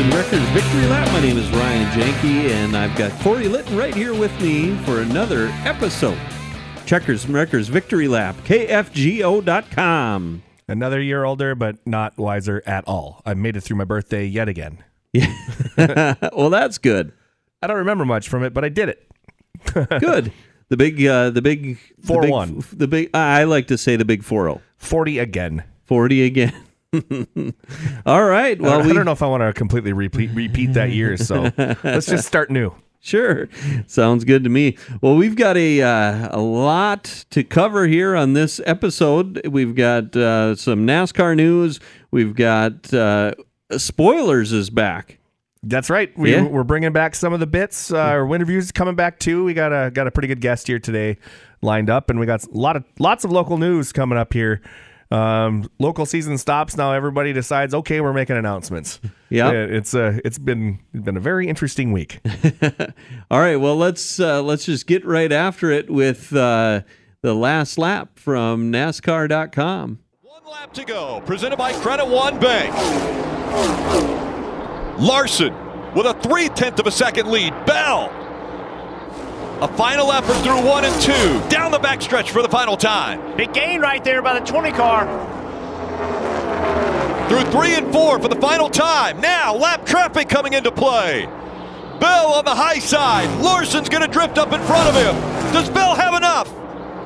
This is Checkers and Wreckers Victory Lap. My name is Ryan Janke, and I've got Corey Litton right here with me for another episode. Checkers and Wreckers Victory Lap, KFGO.com. Another year older, but not wiser at all. I made it through my birthday yet again. Yeah. well, that's good. I don't remember much from it, but I did it. Good. The big, uh, the big the big- 4-1. The big, I like to say the big 4 40 again. 40 again. All right. Well, I we, don't know if I want to completely repeat, repeat that year, so let's just start new. Sure. Sounds good to me. Well, we've got a uh, a lot to cover here on this episode. We've got uh, some NASCAR news. We've got uh, spoilers is back. That's right. We, Yeah. We're bringing back some of the bits. Uh, our interviews coming back too. We got a got a pretty good guest here today lined up, and we got a lot of lots of local news coming up here. Um, local season stops now. Everybody decides, okay, we're making announcements. Yep. Yeah, it's uh, it's been it's been a very interesting week. All right. Well, let's uh, let's just get right after it with uh, the last lap from NASCAR.com. One lap to go, presented by Credit One Bank. Larson with a three tenth of a second lead. Bell. A final effort through one and two. Down the backstretch for the final time. Big gain right there by the 20 car. Through three and four for the final time. Now lap traffic coming into play. Bell on the high side. Larson's going to drift up in front of him. Does Bell have enough?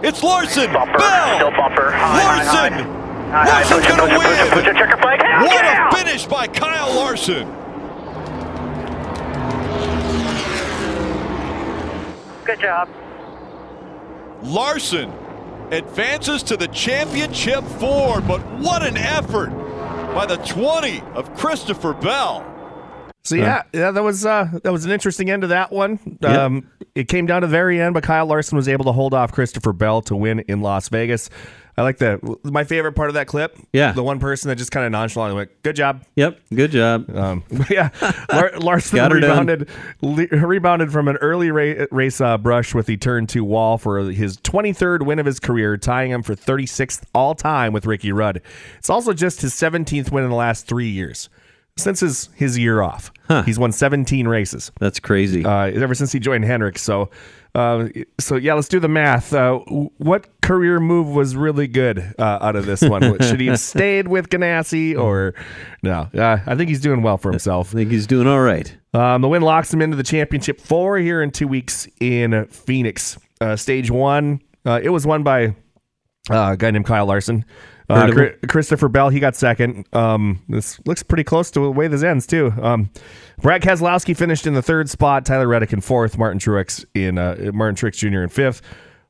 It's Larson. Bumper, Bell. still bumper. High, high, Larson. high. High, high, Larson's going to push push push win. it, checker What yeah! a finish by Kyle Larson. Good job. Larson advances to the championship four, but what an effort by the 20 of Christopher Bell. So yeah, yeah, that was uh, that was an interesting end to that one. Um, It came down to the very end, but Kyle Larson was able to hold off Christopher Bell to win in Las Vegas. I like that. My favorite part of that clip, Yeah. the one person that just kind of nonchalantly went, "Good job." Yep. Good job. Um, yeah, Lar- Larson Got her done. rebounded le- rebounded from an early ra- race uh, brush with the turn two wall for his 23rd win of his career, tying him for 36th all time with Ricky Rudd. It's also just his 17th win in the last three years since his his year off. He's won 17 races That's crazy. uh, ever since he joined Hendrick. So, uh, so yeah, let's do the math. Uh, what career move was really good uh, out of this one? Should he have stayed with Ganassi or no? Uh, I think he's doing well for himself. I think he's doing all right. Um, the win locks him into the championship four here in two weeks in Phoenix. Uh, stage one, uh, it was won by uh, a guy named Kyle Larson. Uh, Heard of him. Chri- Christopher Bell, he got second. Um, this looks pretty close to the way this ends too. Um, Brad Keselowski finished in the third spot. Tyler Reddick in fourth. Martin Truex in uh, Martin Truex Jr. in fifth.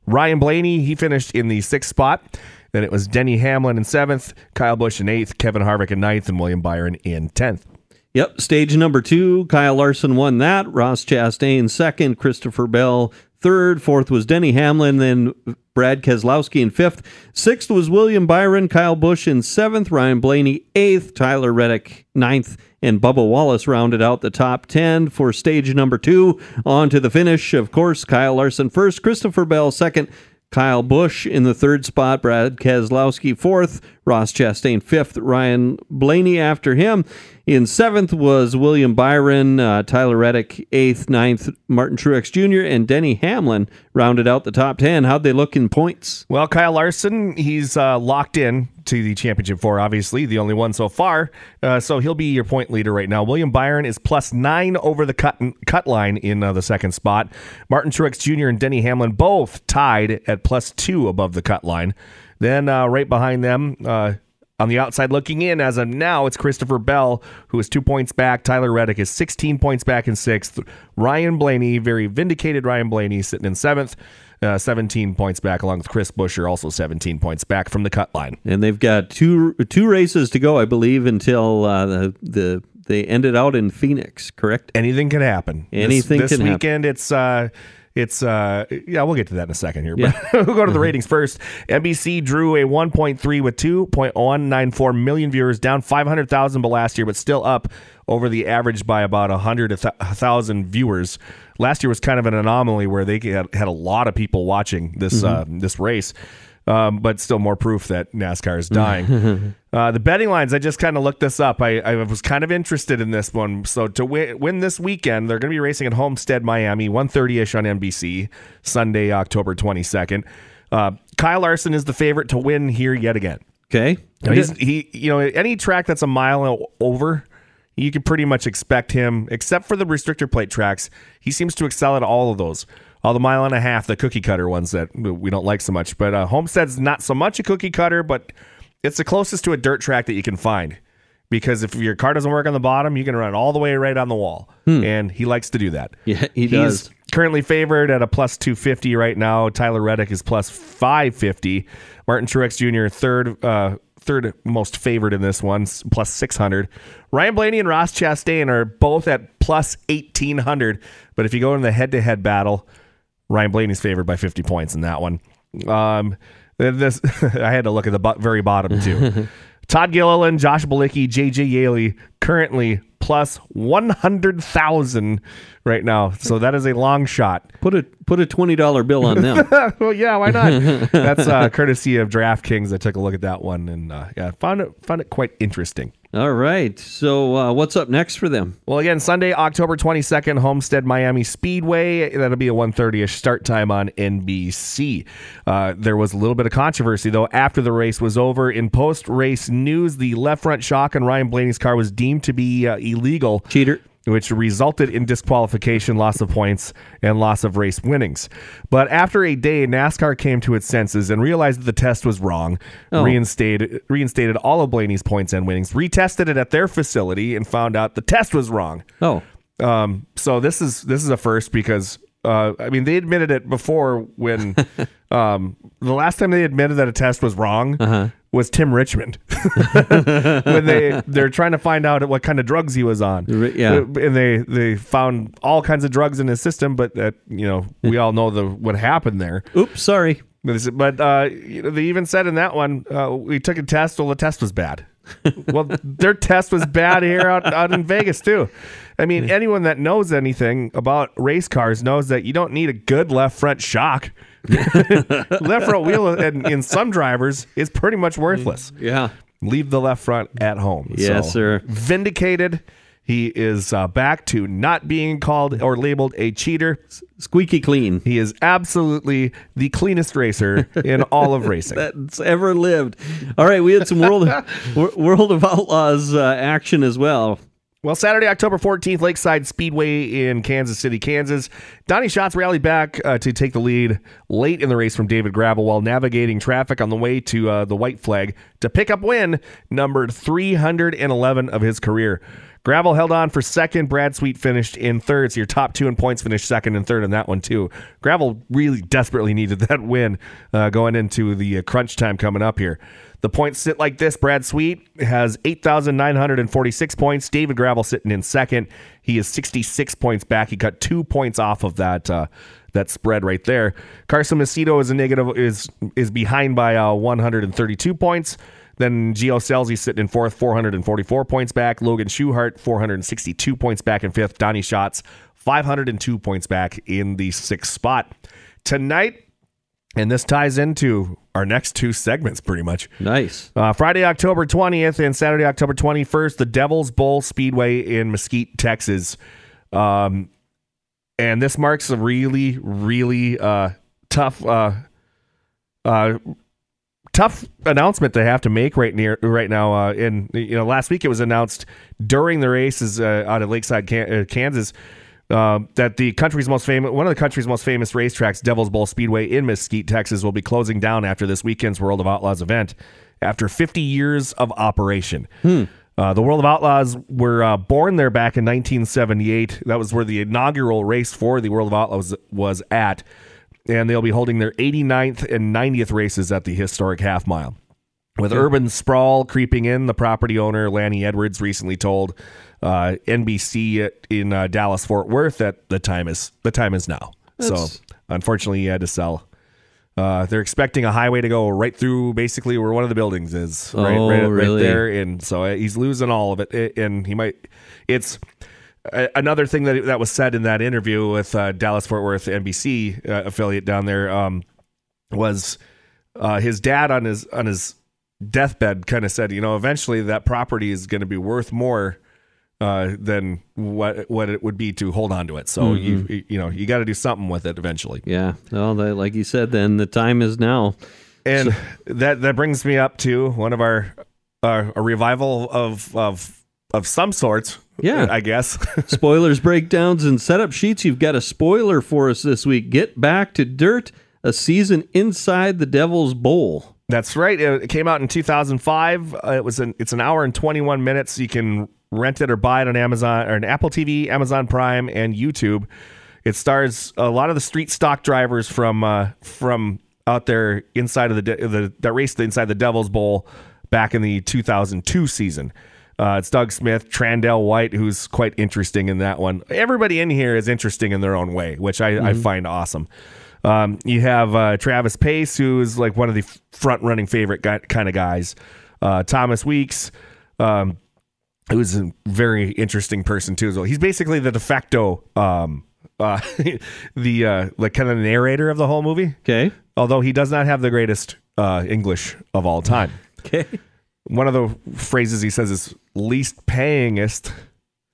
Ryan Blaney he finished in the sixth spot. Then it was Denny Hamlin in seventh, Kyle Busch in eighth, Kevin Harvick in ninth, and William Byron in tenth. Yep, stage number two. Kyle Larson won that. Ross Chastain second. Christopher Bell third. Fourth was Denny Hamlin. Then Brad Keselowski in fifth. Sixth was William Byron. Kyle Busch in seventh. Ryan Blaney eighth. Tyler Reddick ninth. And Bubba Wallace rounded out the top 10 for stage number two. On to the finish. Of course, Kyle Larson first. Christopher Bell second. Kyle Busch in the third spot, Brad Keselowski fourth, Ross Chastain fifth, Ryan Blaney after him. In seventh was William Byron, uh, Tyler Reddick eighth, ninth, Martin Truex Jr., and Denny Hamlin rounded out the top 10. How'd they look in points? Well, Kyle Larson, he's uh, locked in to the championship four, obviously, the only one so far. Uh, so he'll be your point leader right now. William Byron is plus nine over the cut, cut line in uh, the second spot. Martin Truex Jr. and Denny Hamlin both tied at plus two above the cut line. Then uh, right behind them, uh, on the outside looking in, as of now, it's Christopher Bell, who is two points back. Tyler Reddick is 16 points back in sixth. Ryan Blaney, very vindicated Ryan Blaney, sitting in seventh. Uh, 17 points back, along with Chris Buescher, also 17 points back from the cut line. And they've got two two races to go, I believe, until uh, the, the they ended out in Phoenix, correct? Anything can happen. Anything this, can happen. This weekend. It's uh, it's uh, yeah, we'll get to that in a second here. But we'll go to the ratings first. NBC drew a 1.3 with 2.194 million viewers, down 500,000 but last year, but still up over the average by about 100,000 viewers. Last year was kind of an anomaly where they had, had a lot of people watching this uh, this race. Um, but still more proof that NASCAR is dying. uh, the betting lines, I just kind of looked this up. I, I was kind of interested in this one. So to win, win this weekend, they're going to be racing at Homestead, Miami, 1.30ish on NBC, Sunday, October 22nd. Uh, Kyle Larson is the favorite to win here yet again. Okay. Now, he's, he, you know, any track that's a mile over, you can pretty much expect him, except for the restrictor plate tracks. He seems to excel at all of those. All the mile and a half, the cookie cutter ones that we don't like so much. But uh, Homestead's not so much a cookie cutter, but it's the closest to a dirt track that you can find. Because if your car doesn't work on the bottom, you can run all the way right on the wall. And he likes to do that. Yeah, he He's does. currently favored at a plus 250 right now. Tyler Reddick is plus 550. Martin Truex Jr. third uh, third most favored in this one, plus 600. Ryan Blaney and Ross Chastain are both at plus 1800. But if you go in the head to head battle, Ryan Blaney's favored by 50 points in that one. Um, this I had to look at the very bottom too. Todd Gilliland, Josh Bilicki, JJ Yeley currently plus 100,000 right now. So that is a long shot. Put a put a twenty dollar bill on them. well, yeah, why not? That's uh, courtesy of DraftKings. I took a look at that one and uh, yeah, found it found it quite interesting. All right. So uh, what's up next for them? Well, again, Sunday, October 22nd, Homestead Miami Speedway. That'll be a 1.30ish start time on NBC. Uh, there was a little bit of controversy, though, after the race was over. In post-race news, the left front shock on Ryan Blaney's car was deemed to be uh, illegal Cheater. which resulted in disqualification, loss of points, and loss of race winnings. But after a day, NASCAR came to its senses and realized that the test was wrong, Oh. reinstated reinstated all of Blaney's points and winnings, retested it at their facility, and found out the test was wrong. Oh. Um, so this is this is a first because uh, I mean they admitted it before when um, the last time they admitted that a test was wrong Uh-huh. Was Tim Richmond when they they're trying to find out what kind of drugs he was on. Yeah. and they they found all kinds of drugs in his system, but that you know we all know the what happened there. Oops. Sorry. But uh, you know, they even said in that one, uh, we took a test. Well, the test was bad. well, their test was bad here out, out in Vegas too. I mean, anyone that knows anything about race cars knows that you don't need a good left front shock. left front wheel in, in some drivers is pretty much worthless. Yeah. Leave the left front at home. Yes, sir. Vindicated. He is uh, back to not being called or labeled a cheater. Squeaky clean. He is absolutely the cleanest racer in all of racing. That's ever lived. All right, we had some world World of Outlaws uh, action as well. Well, Saturday, October 14th, Lakeside Speedway in Kansas City, Kansas. Donny Schatz rallied back uh, to take the lead late in the race from David Gravel while navigating traffic on the way to uh, the white flag to pick up win number 311 of his career. Gravel held on for second. Brad Sweet finished in third. So your top two in points finished second and third in that one, too. Gravel really desperately needed that win uh, going into the uh, crunch time coming up here. The points sit like this. Brad Sweet has 8,946 points. David Gravel sitting in second. He is 66 points back. He cut two points off of that uh, that spread right there. Carson Macedo is a negative is is behind by uh, 132 points. Then Gio Scelzi sitting in fourth, 444 points back. Logan Schuchart, 462 points back in fifth. Donny Schatz, 502 points back in the sixth spot. Tonight, and this ties into our next two segments pretty much. Nice. Uh, Friday, October 20th and Saturday, October 21st, the Devil's Bowl Speedway in Mesquite, Texas. Um, and this marks a really, really uh, tough, uh, uh, tough announcement they have to make right near right now. Uh, in you know, last week it was announced during the races uh, out of Lakeside, uh, Kansas. Uh, that the country's most famous, one of the country's most famous racetracks, Devil's Bowl Speedway in Mesquite, Texas, will be closing down after this weekend's World of Outlaws event. After 50 years of operation, uh, the World of Outlaws were uh, born there back in 1978. That was where the inaugural race for the World of Outlaws was at, and they'll be holding their 89th and 90th races at the historic half mile. With urban sprawl creeping in, the property owner, Lanny Edwards, recently told uh, NBC in uh, Dallas Fort Worth that the time is the time is now. That's- So unfortunately, he had to sell. Uh, they're expecting a highway to go right through basically where one of the buildings is, right, Oh, right, right there, and so uh, he's losing all of it, and he might. It's another thing that that was said in that interview with uh, Dallas Fort Worth NBC uh, affiliate down there um, was uh, his dad on his on his deathbed kind of said, you know, eventually that property is going to be worth more uh, than what what it would be to hold on to it. So you you know you got to do something with it eventually. Yeah. Well, they, like you said, then the time is now. And that that brings me up to one of our uh, a revival of of of some sorts. Yeah. I guess. Spoilers, breakdowns, and setup sheets. You've got a spoiler for us this week. Get back to dirt. A season inside the Devil's Bowl. That's right. It it came out in 2005. Uh, it was an it's an hour and 21 minutes. You can rent it or buy it on Amazon or an Apple TV, Amazon Prime, and YouTube. It stars a lot of the street stock drivers from uh, from out there inside of the, de- the that raced inside the Devil's Bowl back in the 2002 season. Uh, it's Doug Smith, Trandell White, who's quite interesting in that one. Everybody in here is interesting in their own way, which I, I find awesome. Um, you have uh, Travis Pace, who is like one of the front running favorite guy, kind of guys. Uh, Thomas Weeks, um, who's a very interesting person too as well. He's basically the de facto, um, uh, the uh, like kind of narrator of the whole movie. Okay. Although he does not have the greatest uh, English of all time. Okay. One of the phrases he says is least payingest.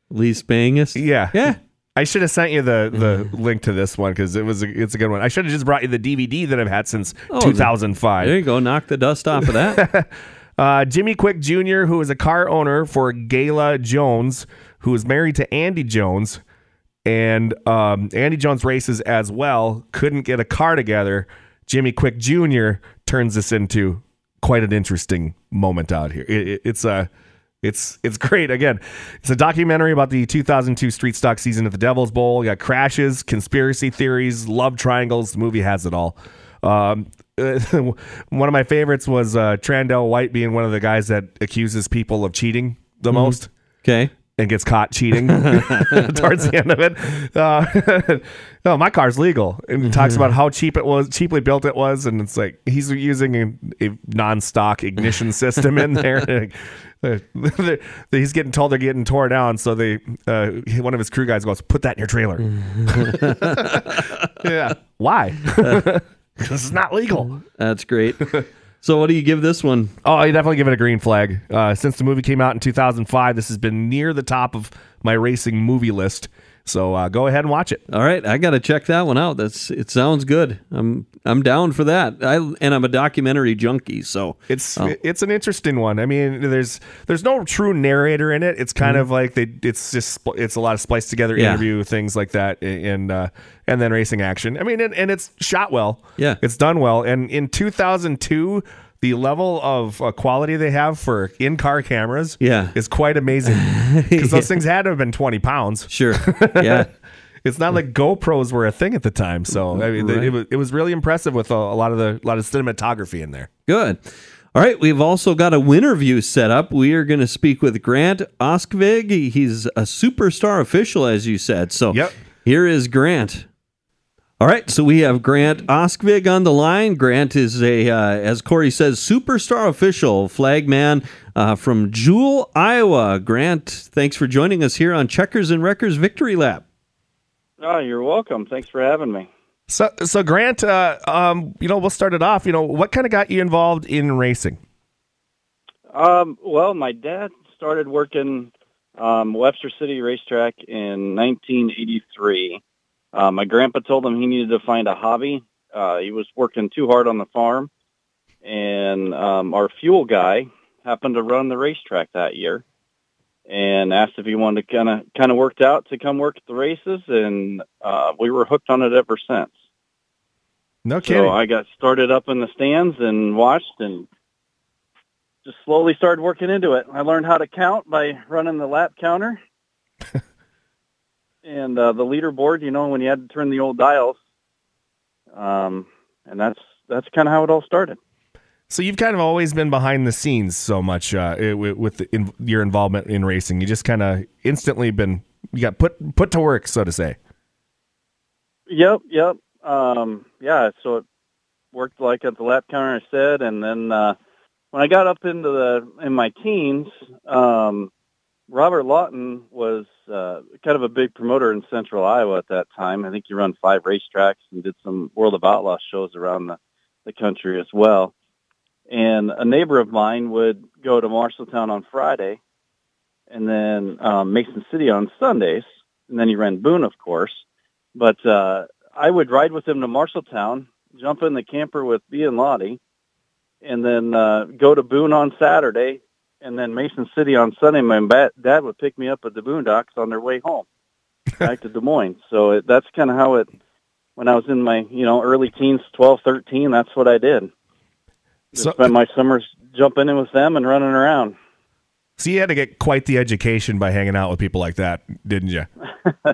Least Bangus. Yeah, Yeah. I should have sent you the the link to this one because it was a, it's a good one. I should have just brought you the DVD that I've had since Oh, 2005. There you go. Knock the dust off of that. Uh, Jimmy Quick Jr., who is a car owner for Gayla Jones, who is married to Andy Jones, and um, Andy Jones races as well, couldn't get a car together. Jimmy Quick Jr. turns this into quite an interesting moment out here. It, it- it's a it's it's great. Again, it's a documentary about the 2002 street stock season at the Devil's Bowl. You got crashes, conspiracy theories, love triangles. The movie has it all. Um, one of my favorites was uh, Trandell White being one of the guys that accuses people of cheating the most Okay. And gets caught cheating towards the end of it. Uh, no, my car's legal, and he talks about how cheap it was, cheaply built it was, and it's like he's using a, a non-stock ignition system in there. He's getting told they're getting tore down, so they uh, one of his crew guys goes, "Put that in your trailer." yeah, why? Because it's not legal. That's great. So, what do you give this one? Oh, I definitely give it a green flag. Uh, since the movie came out in 2005, this has been near the top of my racing movie list. So uh, go ahead and watch it. All right, I got to check that one out. That's it. Sounds good. I'm I'm down for that. I and I'm a documentary junkie, so It's Oh. it's an interesting one. I mean, there's there's no true narrator in it. It's kind of like they it's just it's a lot of spliced together Mm-hmm. Yeah. interview things like that, and uh, and then racing action. I mean, and, and it's shot well. Yeah. it's done well. And in 2002. The level of uh, quality they have for in-car cameras, Yeah. is quite amazing. Because those things had to have been twenty pounds. sure. Yeah. It's not like GoPros were a thing at the time, so I mean, Right. it, was it was really impressive with a, a lot of the a lot of cinematography in there. Good. All right, we've also got a winner view set up. We are going to speak with Grant Oskvig. He's a superstar official, as you said. So Yep. here is Grant. All right, so we have Grant Oskvig on the line. Grant is a, uh, as Corey says, superstar official, flagman uh, from Jewell, Iowa. Grant, thanks for joining us here on Checkers and Wreckers Victory Lap. Oh, you're welcome. Thanks for having me. So, so Grant, uh, um, you know, we'll start it off. You know, what kind of got you involved in racing? Um, well, my dad started working um, Webster City Racetrack in 1983. Uh, my grandpa told him he needed to find a hobby. Uh, he was working too hard on the farm, and um, our fuel guy happened to run the racetrack that year, and asked if he wanted to kind of kind of worked out to come work at the races, and uh, we were hooked on it ever since. No kidding. So I got started up in the stands and watched and just slowly started working into it. I learned how to count by running the lap counter and uh, the leaderboard, you know, when you had to turn the old dials. Um, and that's that's kind of how it all started. so you've kind of always been behind the scenes so much uh, with, the, in, your involvement in racing. You just kind of instantly been you got put put to work, so to say. Yep, yep. Um, yeah, so it worked like at the lap counter I said, and then uh, when I got up into the in my teens, um, Robert Lawton was uh, kind of a big promoter in Central Iowa at that time. I think he run five racetracks and did some World of Outlaws shows around the the country as well. And a neighbor of mine would go to Marshalltown on Friday, and then um, Mason City on Sundays, and then he ran Boone, of course. But uh, I would ride with him to Marshalltown, jump in the camper with B and Lottie, and then uh, go to Boone on Saturday, and then Mason City on Sunday. My dad would pick me up at the Boondocks on their way home back to Des Moines. So it, that's kind of how it. When I was in my you know early teens, 12, 13, that's what I did. Just So, spent my summers jumping in with them and running around. so you had to get quite the education by hanging out with people like that, didn't you?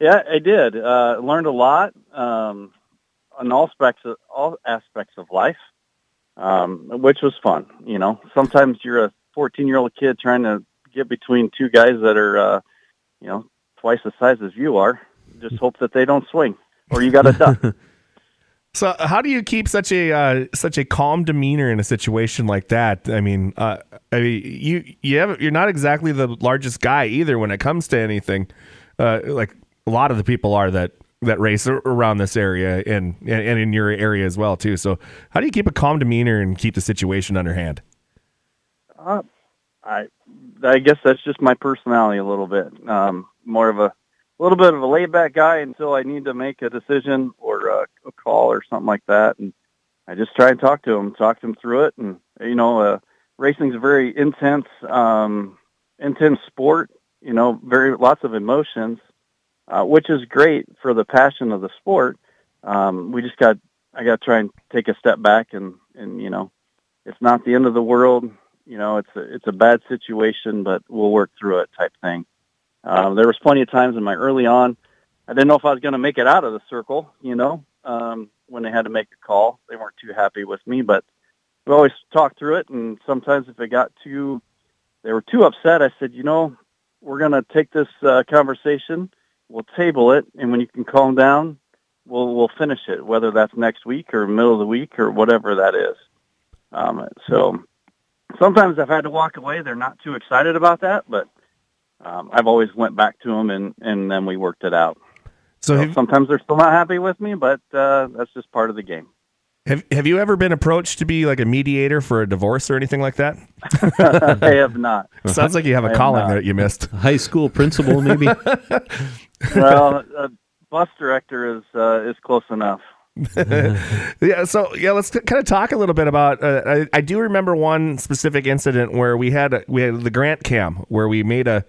Yeah, I did. Uh, learned a lot um, on all aspects of all aspects of life, um, which was fun. You know, sometimes you're a 14 year old kid trying to get between two guys that are, uh, you know, twice the size as you are. Just hope that they don't swing, or you got to duck. So, how do you keep such a uh, such a calm demeanor in a situation like that? I mean, uh, I mean, you you have you're not exactly the largest guy either when it comes to anything. Uh, like a lot of the people are that that race around this area and and in your area as well too. So, how do you keep a calm demeanor and keep the situation under hand? Uh, I I guess that's just my personality a little bit. Um, more of a a little bit of a laid back guy until I need to make a decision or a, a call or something like that, and I just try and talk to him, talk to him through it, and you know, uh, racing's a very intense, um, intense sport. You know, very lots of emotions, uh, which is great for the passion of the sport. Um, we just got I got to try and take a step back and and you know, it's not the end of the world you know, it's a, it's a bad situation, but we'll work through it type thing. Um, there was plenty of times in my early on, I didn't know if I was going to make it out of the circle, you know, um, when they had to make a call, they weren't too happy with me, but we always talked through it. And sometimes if it got too, they were too upset, I said, you know, we're going to take this uh, conversation, we'll table it. And when you can calm down, we'll, we'll finish it, whether that's next week or middle of the week or whatever that is. Um, so, sometimes I've had to walk away. They're not too excited about that, but um, I've always went back to them and, and then we worked it out. So, So have, sometimes they're still not happy with me, but uh, that's just part of the game. have have you ever been approached to be like a mediator for a divorce or anything like that? I have not. Sounds like you have I a have calling not. that you missed. High school principal, maybe. Well, a bus director is uh, is close enough. yeah so yeah let's kind of talk a little bit about uh, I, I do remember one specific incident where we had a, we had the grant cam where we made a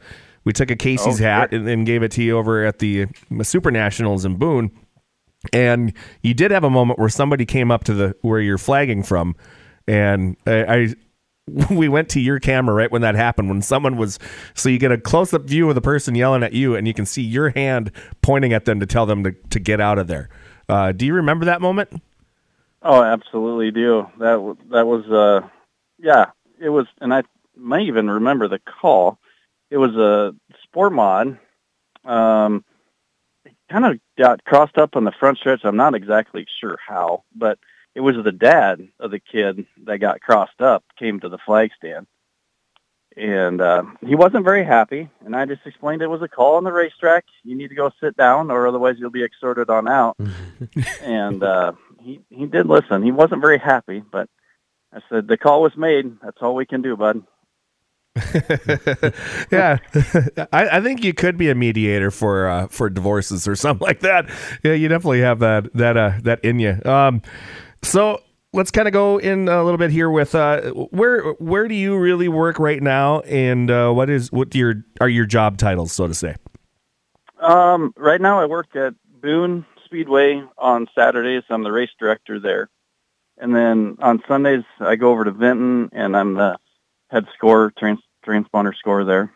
we took a casey's Oh, hat and, and gave it to you over at the super nationals in boone. And you did have a moment where somebody came up to the where you're flagging from. And i, I we went to your camera right when that happened when someone was so you get a close-up view of the person yelling at you and you can see your hand pointing at them to tell them to, to get out of there uh, do you remember that moment Oh, absolutely do. That that was uh, yeah, it was, and I may even remember the call. It was a sport mod. Um, it kind of got crossed up on the front stretch. I'm not exactly sure how, but it was the dad of the kid that got crossed up came to the flag stand, and uh, he wasn't very happy. And I just explained it was a call on the racetrack. You need to go sit down, or otherwise you'll be extorted on out. and uh, he he did listen. He wasn't very happy, but I said the call was made. That's all we can do, bud. yeah, I, I think you could be a mediator for uh, for divorces or something like that. Yeah, you definitely have that that uh, that in you. Um, so let's kind of go in a little bit here with uh, where where do you really work right now, and uh, what is what your are your job titles, so to say? Um, right now, I work at Boone Speedway on Saturdays. I'm the race director there, and then on Sundays I go over to Vinton, and I'm the head scorer, trans- transponder scorer there.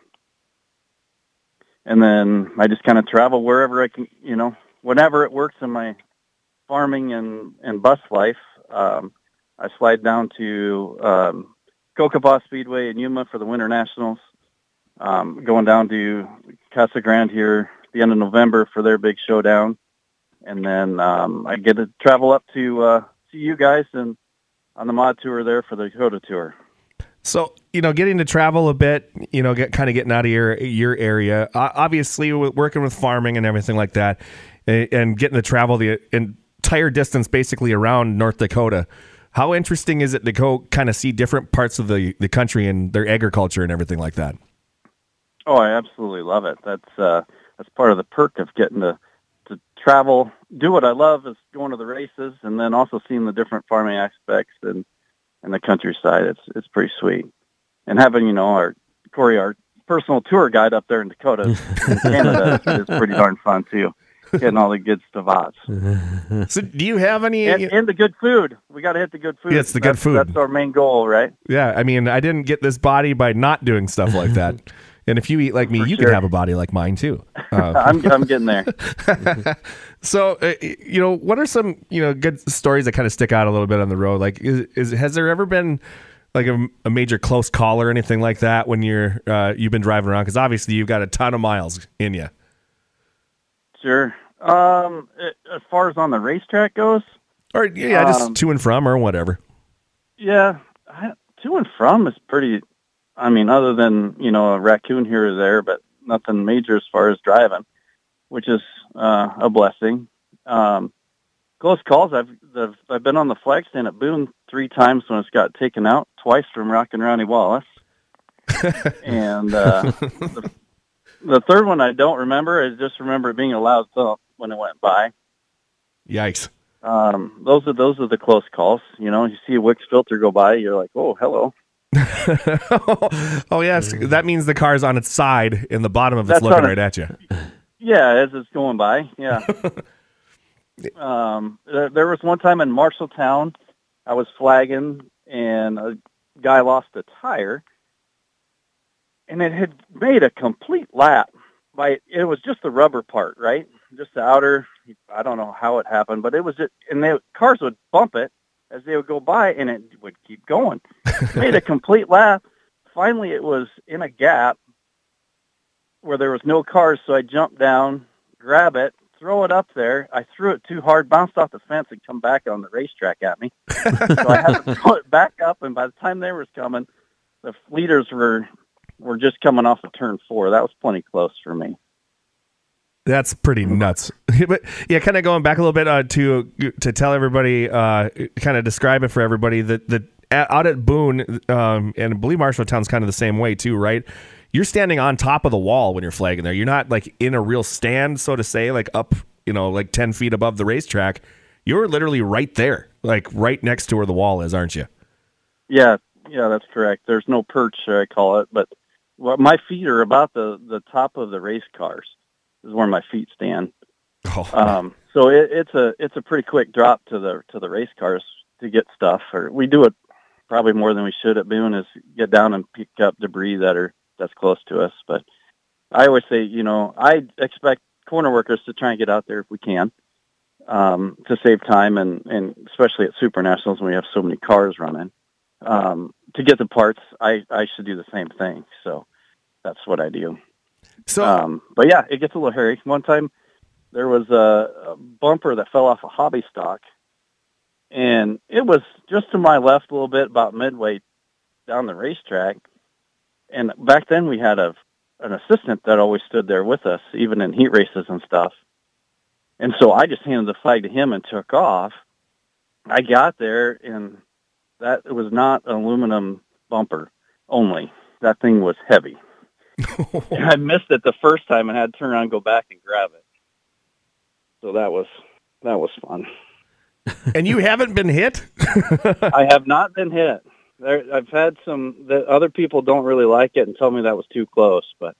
And then I just kind of travel wherever I can, you know, whenever it works in my farming and and bus life. Um, I slide down to um, Speedway in Yuma for the Winter Nationals. Um, going down to Casa Grande here at the end of November for their big showdown, and then um, I get to travel up to uh, see you guys and on the mod tour there for the Dakota tour. So you know, getting to travel a bit, you know, get kind of getting out of your your area. Uh, obviously, working with farming and everything like that, and, and getting to travel the and entire distance basically around North Dakota. How interesting is it to go kind of see different parts of the, the country and their agriculture and everything like that? Oh, I absolutely love it. That's uh, that's part of the perk of getting to to travel, do what I love is going to the races, and then also seeing the different farming aspects and and the countryside. It's it's pretty sweet, and having you know our Corey, our personal tour guide up there in Dakota, in Canada, is pretty darn fun too. Getting all the good stavats So, do you have any? and, and the good food. We got to hit the good food. Yeah, it's the good That's- food. That's our main goal, right? yeah, I mean, I didn't get this body by not doing stuff like that. and if you eat like me, For you sure. can have a body like mine too. Uh, I'm I'm getting there. So, uh, you know, what are some you know good stories that kind of stick out a little bit on the road? Like, is, is has there ever been like a, a major close call or anything like that when you're uh, you've been driving around? Because obviously you've got a ton of miles in you. Sure. Um, as far as on the racetrack goes, Or yeah, just Um, to and from or whatever. Yeah, I, to and from is pretty. I mean, other than you know a raccoon here or there, but nothing major as far as driving, which is uh, a blessing. Um, close calls. I've the, I've been on the flag stand at Boone three times when it's got taken out. Twice from Rockin' Ronnie Wallace, and uh, the, the third one I don't remember. I just remember it being a loud thump when it went by. Yikes. Um, those are those are the close calls. You know, you see a Wix filter go by, you're like, oh, hello. oh yes, that means the car's on its side in the bottom of it's That's looking right at you. Yeah, as it's going by. Yeah. um, there, there was one time in Marshalltown, I was flagging, and a guy lost a tire, and it had made a complete lap. By it was just the rubber part, right? Just the outer. I don't know how it happened, but it was just, and the cars would bump it as they would go by, and it would keep going. made a complete lap. Finally, it was in a gap where there was no cars, so I jumped down, grab it, throw it up there. I threw it too hard, bounced off the fence, and come back on the racetrack at me. so I had to throw it back up, and by the time they was coming, the leaders were were just coming off of turn four. That was plenty close for me. That's pretty nuts. but yeah, kind of going back a little bit uh, to to tell everybody, uh, kind of describe it for everybody that at, out at Boone, um, and I believe Marshalltown's kind of the same way too, right? You're standing on top of the wall when you're flagging there. You're not like in a real stand, so to say, like up, you know, like ten feet above the racetrack. You're literally right there, like right next to where the wall is, aren't you? Yeah, yeah, that's correct. There's no perch, I call it, but well, my feet are about the the top of the race cars. Is where my feet stand. Oh, Um, so it, it's a it's a pretty quick drop to the to the race cars to get stuff. Or we do it probably more than we should at Boone is get down and pick up debris that are that's close to us. But I always say, you know, I expect corner workers to try and get out there if we can um, to save time and and especially at Super Nationals when we have so many cars running um, to get the parts. I I should do the same thing. So that's what I do. so Um, but yeah, it gets a little hairy. One time there was a, a bumper that fell off a hobby stock, and it was just to my left a little bit, about midway down the racetrack. And back then we had a an assistant that always stood there with us, even in heat races and stuff. And so I just handed the flag to him and took off. I got there, and that was not an aluminum bumper only. That thing was heavy. I missed it the first time and had to turn around and go back and grab it. So that was that was fun. and you haven't been hit. I have not been hit. There, I've had some that other people don't really like it and tell me that was too close, but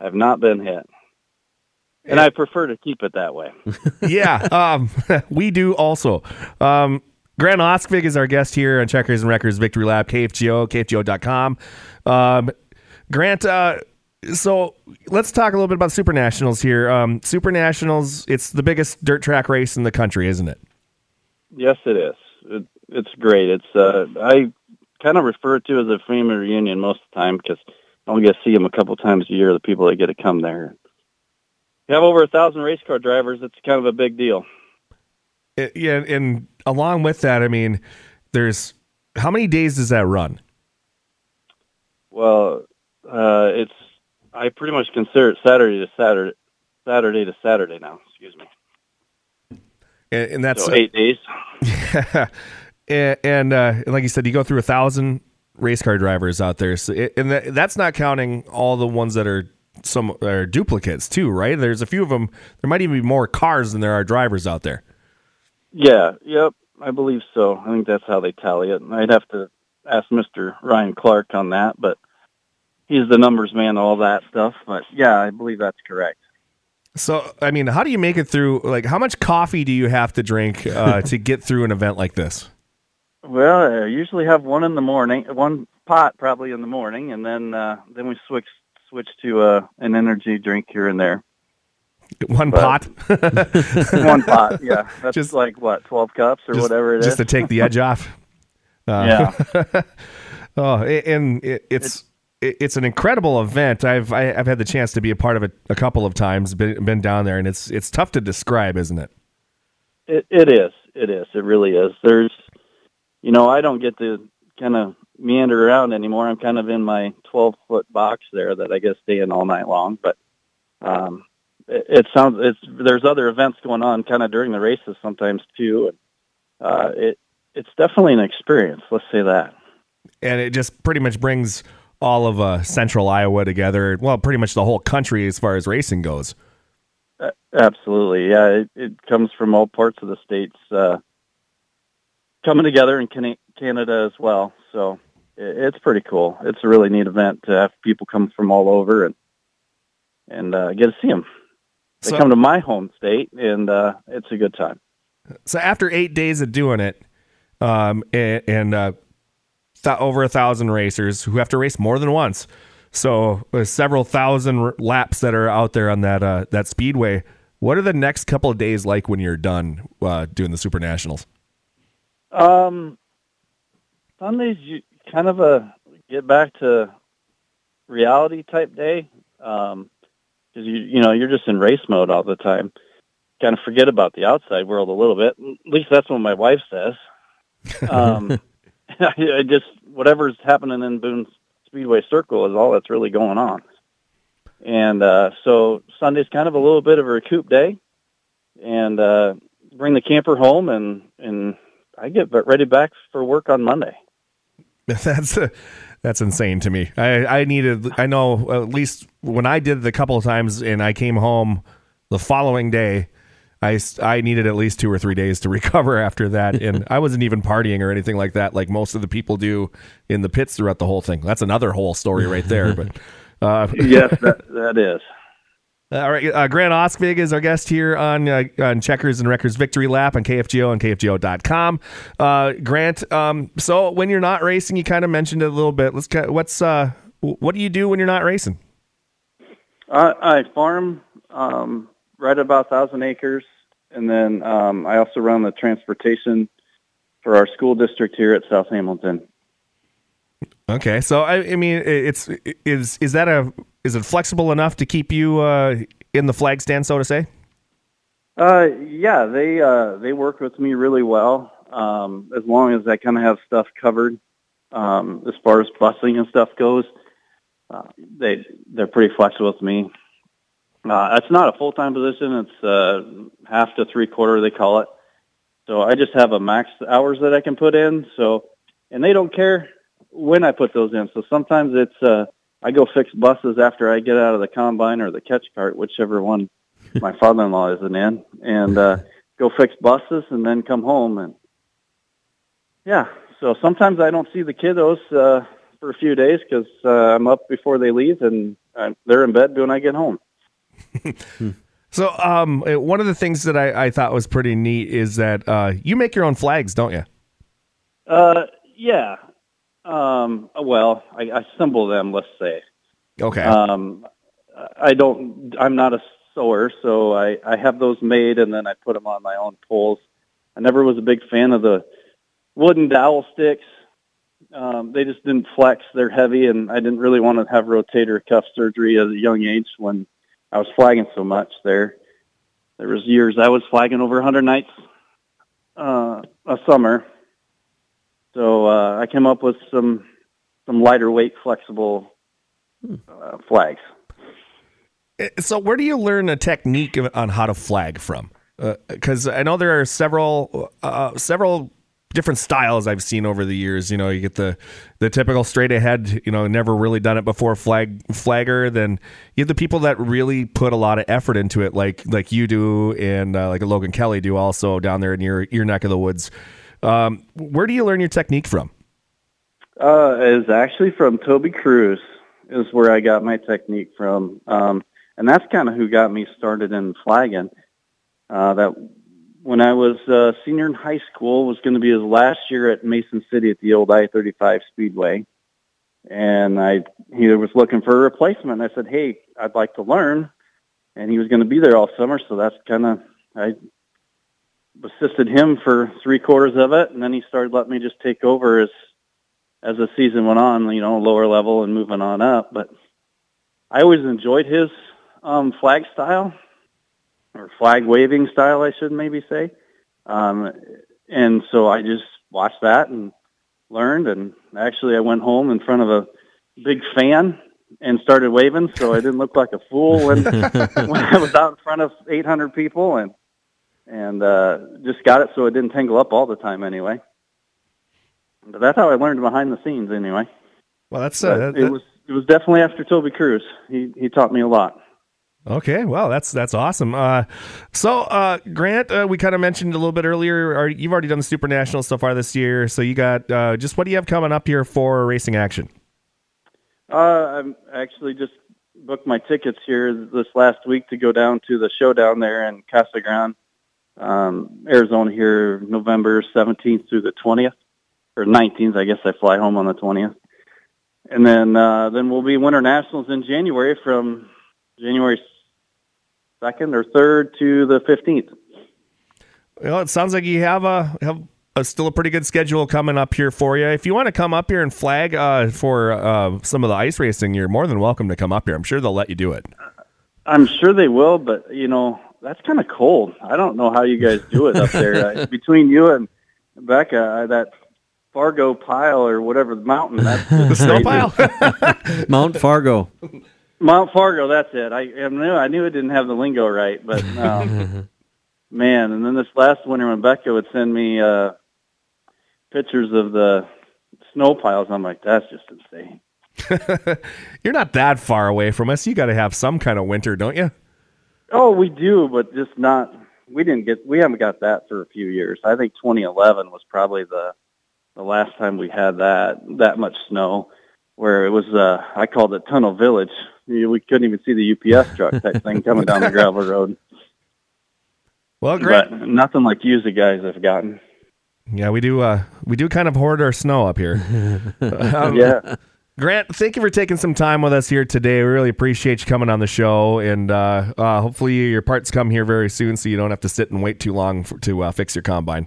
I've not been hit. And I prefer to keep it that way. yeah, um, we do also. Um, Grant Oskvig is our guest here on Checkers and Wreckers Victory Lap, KFGO, KFGO.com. Um, Grant, uh, so let's talk a little bit about Super Nationals here. Um, Super Nationals, it's the biggest dirt track race in the country, isn't it? Yes, it is. It, it's great. It's uh, I kind of refer to it as a family reunion most of the time because I only get to see them a couple times a year. The people that get to come there. You have over a thousand race car drivers. It's kind of a big deal. It- yeah, and along with that, I mean, there's how many days does that run? Well, uh, it's I pretty much consider it Saturday to Saturday, Saturday to Saturday now. Excuse me. and, and that's So eight days. and, and uh, like you said, you go through a thousand race car drivers out there, so it, and that, that's not counting all the ones that are some are duplicates too, right? There's a few of them. There might even be more cars than there are drivers out there. Yeah, yep, I believe so. I think that's how they tally it. I'd have to ask Mr. Ryan Clark on that, but he's the numbers man, all that stuff. But yeah, I believe that's correct. So, I mean, how do you make it through? Like, how much coffee do you have to drink uh, to get through an event like this? Well, I usually have one in the morning, one pot probably in the morning, and then uh, then we switch switch to uh, an energy drink here and there. One But- pot, one pot, yeah. That's Just- like what twelve cups or just, whatever it is. just to take the edge off. Uh, yeah, Oh, and it, it's it- it's an incredible event. I've I, I've had the chance to be a part of it a couple of times. Been been down there, and it's it's tough to describe, isn't it? it it is. It is. It really is. There's, you know, I don't get to kind of meander around anymore. I'm kind of in my twelve foot box there that I guess stay in all night long. But um, it, it sounds it's there's other events going on kind of during the races sometimes too. And uh, it it's definitely an experience. Let's say that. and it just pretty much brings all of uh, central Iowa together. Well, pretty much the whole country as far as racing goes. A- Absolutely, yeah. It, it comes from all parts of the states uh, coming together in Cana- Canada as well. So it, it's pretty cool. It's a really neat event to have people come from all over and and uh, get to see them. They So- come to my home state, and uh, it's a good time. So after eight days of doing it, um, and, and uh, th- over a thousand racers who have to race more than once, so uh, several thousand r- laps that are out there on that uh, that speedway. What are the next couple of days like when you're done uh, doing the Super Nationals? Um, Sundays, you kind of a get back to reality type day. Um, cause you, you know, you're just in race mode all the time. Kind of forget about the outside world a little bit. At least that's what my wife says. Um, I, I just, whatever's happening in Boone Speedway Circle is all that's really going on. And, uh, so Sunday's kind of a little bit of a recoup day and, uh, bring the camper home and, and I get ready back for work on Monday. That's uh, that's insane to me. I I needed. I know at least when I did it a couple of times, and I came home the following day. I, I needed at least two or three days to recover after that, and I wasn't even partying or anything like that, like most of the people do in the pits throughout the whole thing. That's another whole story right there. But uh, yes, that, that is. All right, uh, Grant Oskvig is our guest here on uh, on Checkers and Wreckers Victory Lap on KFGO and KFGO.com. Uh, Grant, um, so when you're not racing, you kind of mentioned it a little bit. Let's what's uh, what do you do when you're not racing? I, I farm um, right about thousand acres, and then um, I also run the transportation for our school district here at South Hamilton. Okay, so I, I mean, it's is is that a is it flexible enough to keep you uh, in the flag stand, so to say? Uh, yeah, they uh, they work with me really well. Um, as long as I kind of have stuff covered, um, as far as busing and stuff goes, uh, they they're pretty flexible with me. Uh, it's not a full time position; it's uh, half to three quarter they call it. So I just have a max hours that I can put in. So, and they don't care when I put those in. So sometimes it's uh, I go fix buses after I get out of the combine or the catch cart, whichever one my father-in-law isn't in, and uh, go fix buses and then come home and yeah. So sometimes I don't see the kiddos uh, for a few days because uh, I'm up before they leave and i they're in bed when I get home. So, um, uh, one of the things that I, I thought was pretty neat is that uh, you make your own flags, don't you? Uh, yeah. Um, well, I, I assemble them. Let's say. Okay. Um, I don't. I'm not a sewer, so I I have those made and then I put them on my own poles. I never was a big fan of the wooden dowel sticks. Um, they just didn't flex. They're heavy, and I didn't really want to have rotator cuff surgery at a young age when I was flagging so much. There, there was years I was flagging over 100 nights uh, a summer. So uh, I came up with some some lighter weight, flexible uh, flags. Uh, so, where do you learn a technique on how to flag from? because I know there are several uh, several different styles I've seen over the years. You know, you get the the typical straight ahead, you know, never really done it before flag flagger. Then you have the people that really put a lot of effort into it, like like you do, and uh, like Logan Kelly do, also down there in your your neck of the woods. Um, where do you learn your technique from? Uh, is actually from Toby Cruz is where I got my technique from. Um, and that's kind of who got me started in flagging. Uh, that when I was a senior in high school was going to be his last year at Mason City at the old I-35 Speedway. And I, he was looking for a replacement. I said, Hey, I'd like to learn. And he was going to be there all summer. So that's kind of, I assisted him for three quarters of it. And then he started letting me just take over as, as the season went on, you know, lower level and moving on up. But I always enjoyed his um, flag style or flag waving style, I should maybe say. Um, and so I just watched that and learned. And actually, I went home in front of a big fan and started waving, so I didn't look like a fool when, when I was out in front of 800 people, and and uh, just got it so it didn't tangle up all the time anyway. But that's how I learned behind the scenes anyway. Well, that's uh, that, it was it was definitely after Toby Cruz. He he taught me a lot. Okay, well, that's that's awesome. Uh, so, uh, Grant, uh, we kind of mentioned a little bit earlier. Are, you've already done the Super National so far this year. So you got uh, just what do you have coming up here for racing action? Uh, I'm actually just booked my tickets here this last week to go down to the showdown there in Casa Grande, um, Arizona here, November 17th through the 20th or 19th. I guess I fly home on the 20th, and then uh, then we'll be Winter Nationals in January from January second or third to the fifteenth. Well, it sounds like you have a have a, still a pretty good schedule coming up here for you. If you want to come up here and flag uh, for uh, some of the ice racing, you're more than welcome to come up here. I'm sure they'll let you do it. I'm sure they will, but you know that's kind of cold. I don't know how you guys do it up there. Between you and Becca, uh, that Fargo pile or whatever the mountain. That's snow pile. Mount Fargo. Mount Fargo, that's it. I, I knew I knew it didn't have the lingo right, but um, man. And then this last winter, when Becca would send me uh, pictures of the snow piles, I'm like, that's just insane. You're not that far away from us. You got to have some kind of winter, don't you? Oh, we do, but just not. We didn't get. We haven't got that for a few years. I think 2011 was probably the the last time we had that that much snow, where it was. Uh, I called it Tunnel Village we couldn't even see the UPS truck type thing coming down the gravel road. Well, great. But nothing like you, the guys have gotten. Yeah, we do. Uh, we do kind of hoard our snow up here. um, yeah. Grant, thank you for taking some time with us here today. We really appreciate you coming on the show, and uh, uh, hopefully your parts come here very soon, so you don't have to sit and wait too long for, to uh, fix your combine.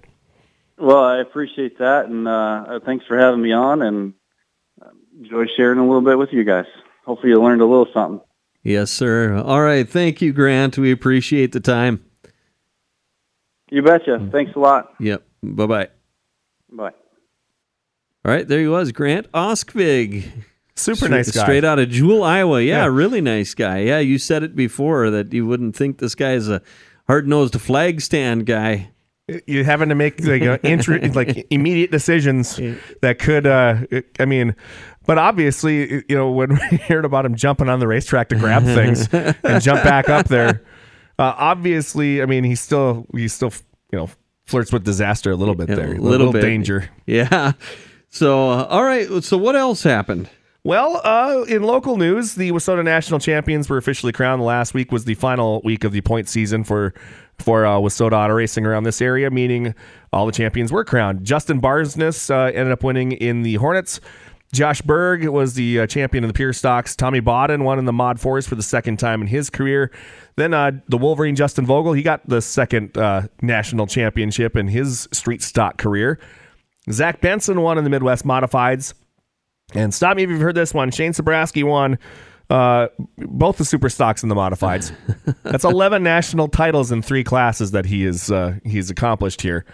Well, I appreciate that, and uh, thanks for having me on, and enjoy sharing a little bit with you guys hopefully you learned a little something. Yes, sir. All right. Thank you, Grant. We appreciate the time. You betcha. Thanks a lot. Yep. Bye bye bye. All right. There he was, Grant Oskvig. Super nice guy. Straight out of Jewell, Iowa. Yeah, yeah, really nice guy. Yeah, you said it before that you wouldn't think this guy is a hard nosed flag stand guy. You're having to make like uh, like immediate decisions that could. Uh, I mean, but obviously, you know, when we heard about him jumping on the racetrack to grab things and jump back up there, uh, obviously, I mean, he's still he's still you know flirts with disaster a little bit there, a little, little bit. danger. Yeah. So, uh, all right. So, what else happened? Well, uh, in local news, the WISSOTA National Champions were officially crowned. Last week was the final week of the point season for for uh, WISSOTA Auto Racing around this area, meaning all the champions were crowned. Justin Barsness uh, ended up winning in the Hornets. Josh Berg was the uh, champion in the pure stocks. Tommy Bodden won in the Mod 4s for the second time in his career. Then uh, the Wolverine Justin Vogel, he got the second uh, national championship in his street stock career. Zach Benson won in the Midwest Modifieds. And stop me if you've heard this one. Shane Sabraski won uh, both the super stocks and the modifieds. That's 11 national titles in three classes that he is uh, he's accomplished here.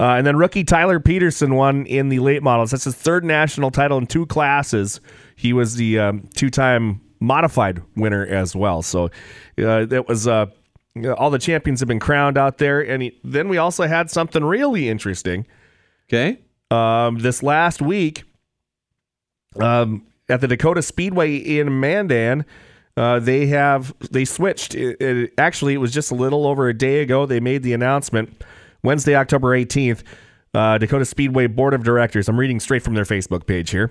Uh, and then rookie Tyler Peterson won in the late models. That's his third national title in two classes. He was the um, two time modified winner as well. So uh, that was uh, all the champions have been crowned out there, and he, then we also had something really interesting Okay. Um, this last week um, at the Dakota Speedway in Mandan. Uh, they have they switched. It, it- actually, it was just a little over a day ago. They made the announcement Wednesday, October eighteenth. Uh, Dakota Speedway Board of Directors. I'm reading straight from their Facebook page here.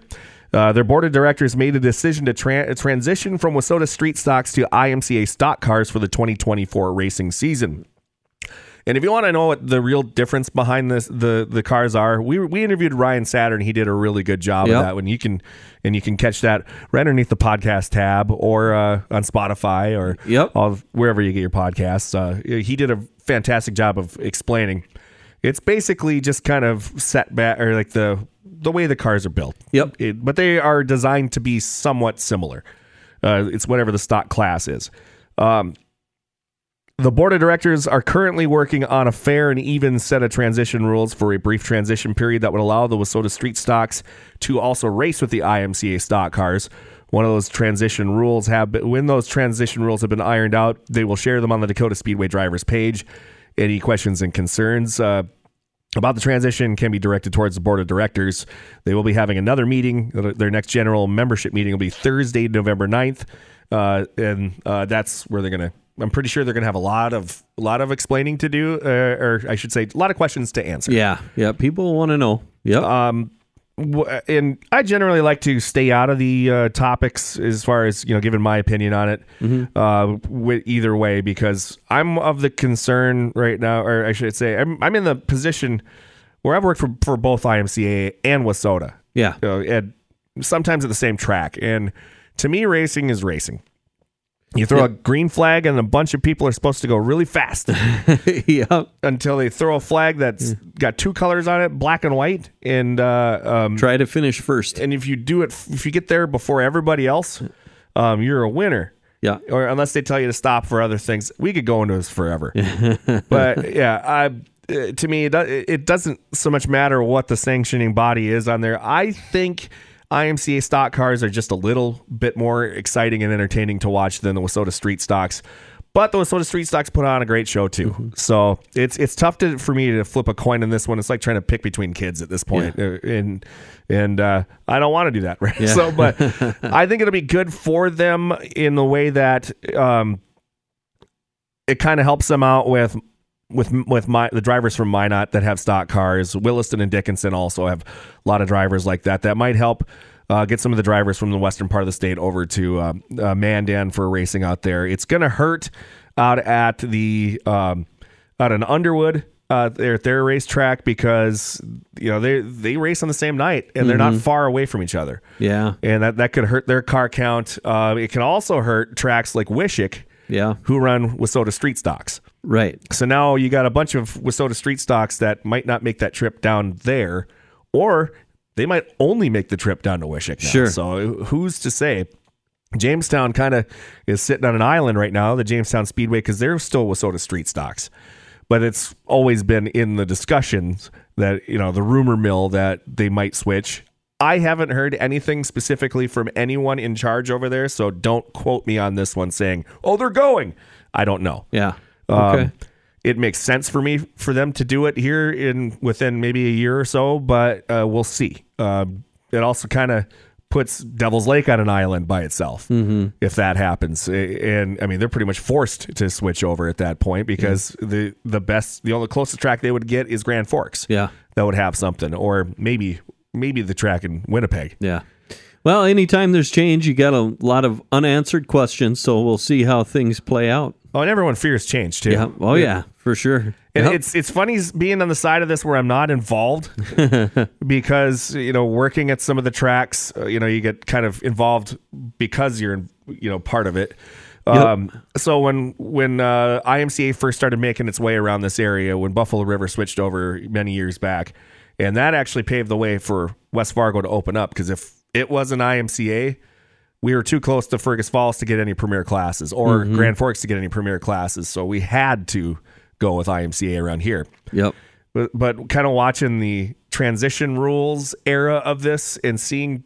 Uh, their board of directors made a decision to tra- transition from WISSOTA Street Stocks to IMCA stock cars for the 2024 racing season. And if you want to know what the real difference behind this the the cars are, we we interviewed Ryan Saturn. He did a really good job Yep. of that. When you can and you can catch that right underneath the podcast tab or uh, on Spotify or Yep. all, wherever you get your podcasts. Uh, he did a fantastic job of explaining. It's basically just kind of set back or like the the way the cars are built. Yep. It- but they are designed to be somewhat similar. Uh, it's whatever the stock class is. Um, the board of directors are currently working on a fair and even set of transition rules for a brief transition period that would allow the WISSOTA Street stocks to also race with the IMCA stock cars. One of those transition rules have been, when those transition rules have been ironed out, they will share them on the Dakota Speedway drivers page. Any questions and concerns uh, about the transition can be directed towards the board of directors. They will be having another meeting. Their next general membership meeting will be Thursday, November 9th. Uh, and uh, that's where they're going to I'm pretty sure they're going to have a lot of a lot of explaining to do uh, or I should say a lot of questions to answer. Yeah. Yeah. People want to know. Yeah. Um, w- and I generally like to stay out of the uh, topics as far as you know, giving my opinion on it. Uh, wi- either way, because I'm of the concern right now, or I should say, I'm I'm in the position where I've worked for for both IMCA and WISSOTA. yeah. You know, and sometimes at the same track, and to me, racing is racing. You throw a green flag, and a bunch of people are supposed to go really fast yep. until they throw a flag that's got two colors on it, black and white, and uh, um, Try to finish first. and if you do it, if you get there before everybody else, um, you're a winner. Yeah. Or unless they tell you to stop for other things, we could go into this forever. but yeah, I, uh, to me, it doesn't so much matter what the sanctioning body is on there. I think IMCA stock cars are just a little bit more exciting and entertaining to watch than the WISSOTA Street stocks. But the WISSOTA Street stocks put on a great show too. So it's it's tough to for me to flip a coin in this one. It's like trying to pick between kids at this point. Uh, and and uh, I don't want to do that, right? Yeah. So, but I think it'll be good for them in the way that um, it kind of helps them out with with with my the drivers from Minot that have stock cars. Williston and Dickinson also have a lot of drivers like that. That might help uh, get some of the drivers from the western part of the state over to uh, uh, Mandan for racing out there. It's going to hurt out at the um, out in Underwood. Uh, they're at their racetrack because you know they they race on the same night and they're not far away from each other Yeah. and that, that could hurt their car count. Uh, it can also hurt tracks like Wishek, Yeah. who run WISSOTA street stocks. Right. So now you got a bunch of WISSOTA street stocks that might not make that trip down there, or they might only make the trip down to Wishek. Now. Sure. So who's to say? Jamestown kind of is sitting on an island right now, the Jamestown Speedway, because they're still WISSOTA street stocks. But it's always been in the discussions that, you know, the rumor mill that they might switch. I haven't heard anything specifically from anyone in charge over there, so don't quote me on this one saying, oh, they're going. I don't know. Yeah. Um, Okay. it makes sense for me for them to do it here in within maybe a year or so, but uh, we'll see. Um, it also kind of puts Devil's Lake on an island by itself if that happens. And I mean, they're pretty much forced to switch over at that point because the the best, the only closest track they would get is Grand Forks. Yeah. that would have something, or maybe maybe the track in Winnipeg. Yeah. Well, anytime there's change, you got a lot of unanswered questions, so we'll see how things play out. Oh, and everyone fears change too. Yeah. Oh, yeah, for sure. And Yep. it's it's funny being on the side of this where I'm not involved because you know working at some of the tracks, uh, you know, you get kind of involved because you're you know part of it. Um, so when when uh, IMCA first started making its way around this area, when Buffalo River switched over many years back, and that actually paved the way for West Fargo to open up because if it was an IMCA, we were too close to Fergus Falls to get any premier classes or mm-hmm. Grand Forks to get any premier classes. So we had to go with IMCA around here. Yep. But, but kind of watching the transition rules era of this and seeing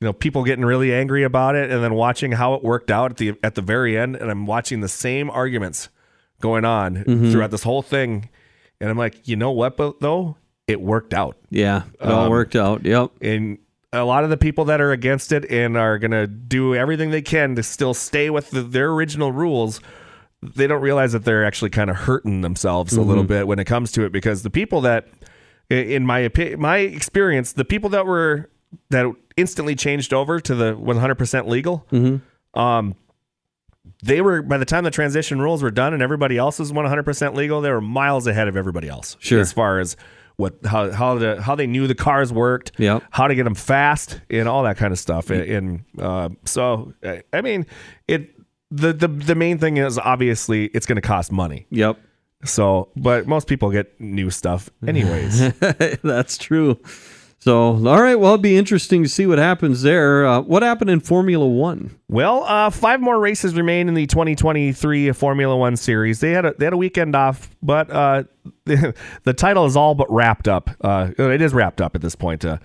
you know people getting really angry about it and then watching how it worked out at the at the very end and I'm watching the same arguments going on mm-hmm. throughout this whole thing. And I'm like, you know what, but though it worked out. Yeah, it all Um, worked out. Yep. And a lot of the people that are against it and are going to do everything they can to still stay with the, their original rules, they don't realize that they're actually kind of hurting themselves a little bit when it comes to it because the people that in my opinion, my experience, the people that were that instantly changed over to the 100% legal, um, they were by the time the transition rules were done and everybody else was 100% legal, they were miles ahead of everybody else. Sure. as far as what how how the how they knew the cars worked, yeah, how to get them fast, and all that kind of stuff. And, and uh, so, I- I mean, it the the the main thing is obviously it's going to cost money. Yep. So, but most people get new stuff anyways. That's true. So, all right. Well, it'll be interesting to see what happens there. Uh, what happened in Formula One? Well, uh, five more races remain in the 2023 Formula One series. They had a, they had a weekend off, but uh, the, the title is all but wrapped up. Uh, it is wrapped up at this point. Uh,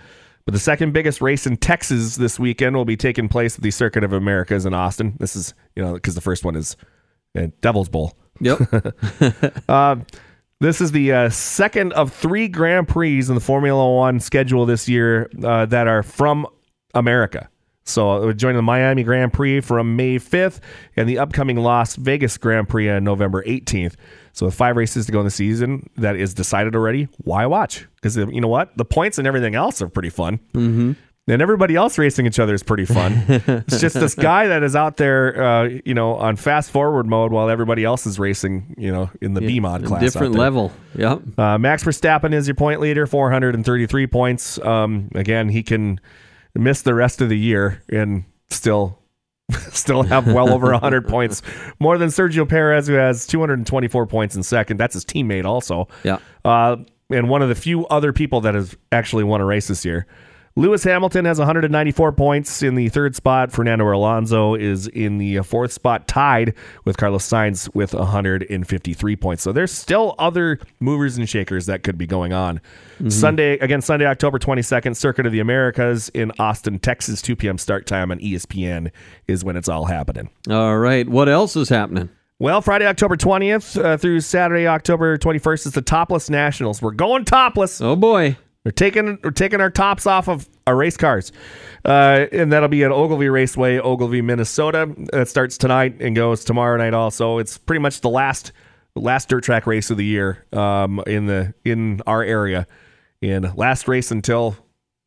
but the second biggest race in Texas this weekend will be taking place at the Circuit of Americas in Austin. This is you know because the first one is uh, Devil's Bowl. Yep. This is the uh, second of three Grand Prix in the Formula One schedule this year uh, that are from America. So uh, joining the Miami Grand Prix from May 5th and the upcoming Las Vegas Grand Prix on November 18th. So with five races to go in the season that is decided already, why watch? Because you know what? The points and everything else are pretty fun. Mm-hmm. And everybody else racing each other is pretty fun. it's just this guy that is out there, uh, you know, on fast forward mode while everybody else is racing, you know, in the B mod class. different level. Yep. Uh, Max Verstappen is your point leader, 433 points. Um, again, he can miss the rest of the year and still still have well over 100 points, more than Sergio Perez, who has 224 points in second. That's his teammate also. Yeah. Uh, and one of the few other people that has actually won a race this year. Lewis Hamilton has 194 points in the third spot. Fernando Alonso is in the fourth spot, tied with Carlos Sainz with 153 points. So there's still other movers and shakers that could be going on. Sunday, again, Sunday, October 22nd, Circuit of the Americas in Austin, Texas, 2 p.m. start time on ESPN is when it's all happening. All right. What else is happening? Well, Friday, October 20th uh, through Saturday, October 21st is the Topless Nationals. We're going topless. Oh boy. We're taking we're taking our tops off of our race cars, uh, and that'll be at Ogilvie Raceway, Ogilvie, Minnesota. That starts tonight and goes tomorrow night. Also, it's pretty much the last last dirt track race of the year um, in the in our area, and last race until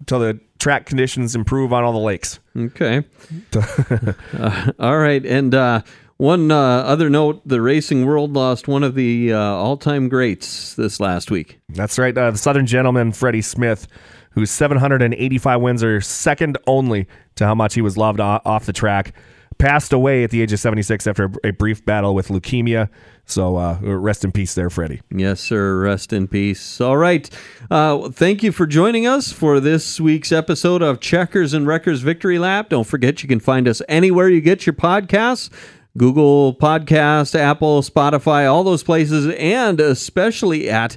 until the track conditions improve on all the lakes. Okay. Uh, all right. And uh, one uh, other note: the racing world lost one of the uh, all-time greats this last week. That's right. Uh, the Southern gentleman, Freddie Smith, whose 785 wins are second only to how much he was loved off the track, passed away at the age of 76 after a brief battle with leukemia. So uh, rest in peace there, Freddie. Yes, sir. Rest in peace. All right. Uh, thank you for joining us for this week's episode of Checkers and Wreckers Victory Lap. Don't forget you can find us anywhere you get your podcasts. Google Podcast, Apple, Spotify, all those places, and especially at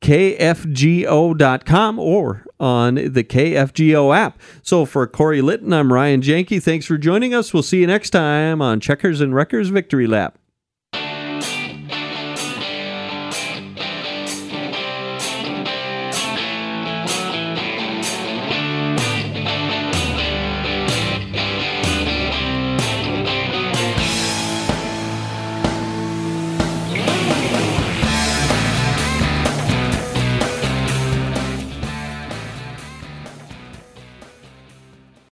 kfgo.com or on the KFGO app. So for Corey Litton, I'm Ryan Janke. Thanks for joining us. We'll see you next time on Checkers and Wreckers Victory Lap.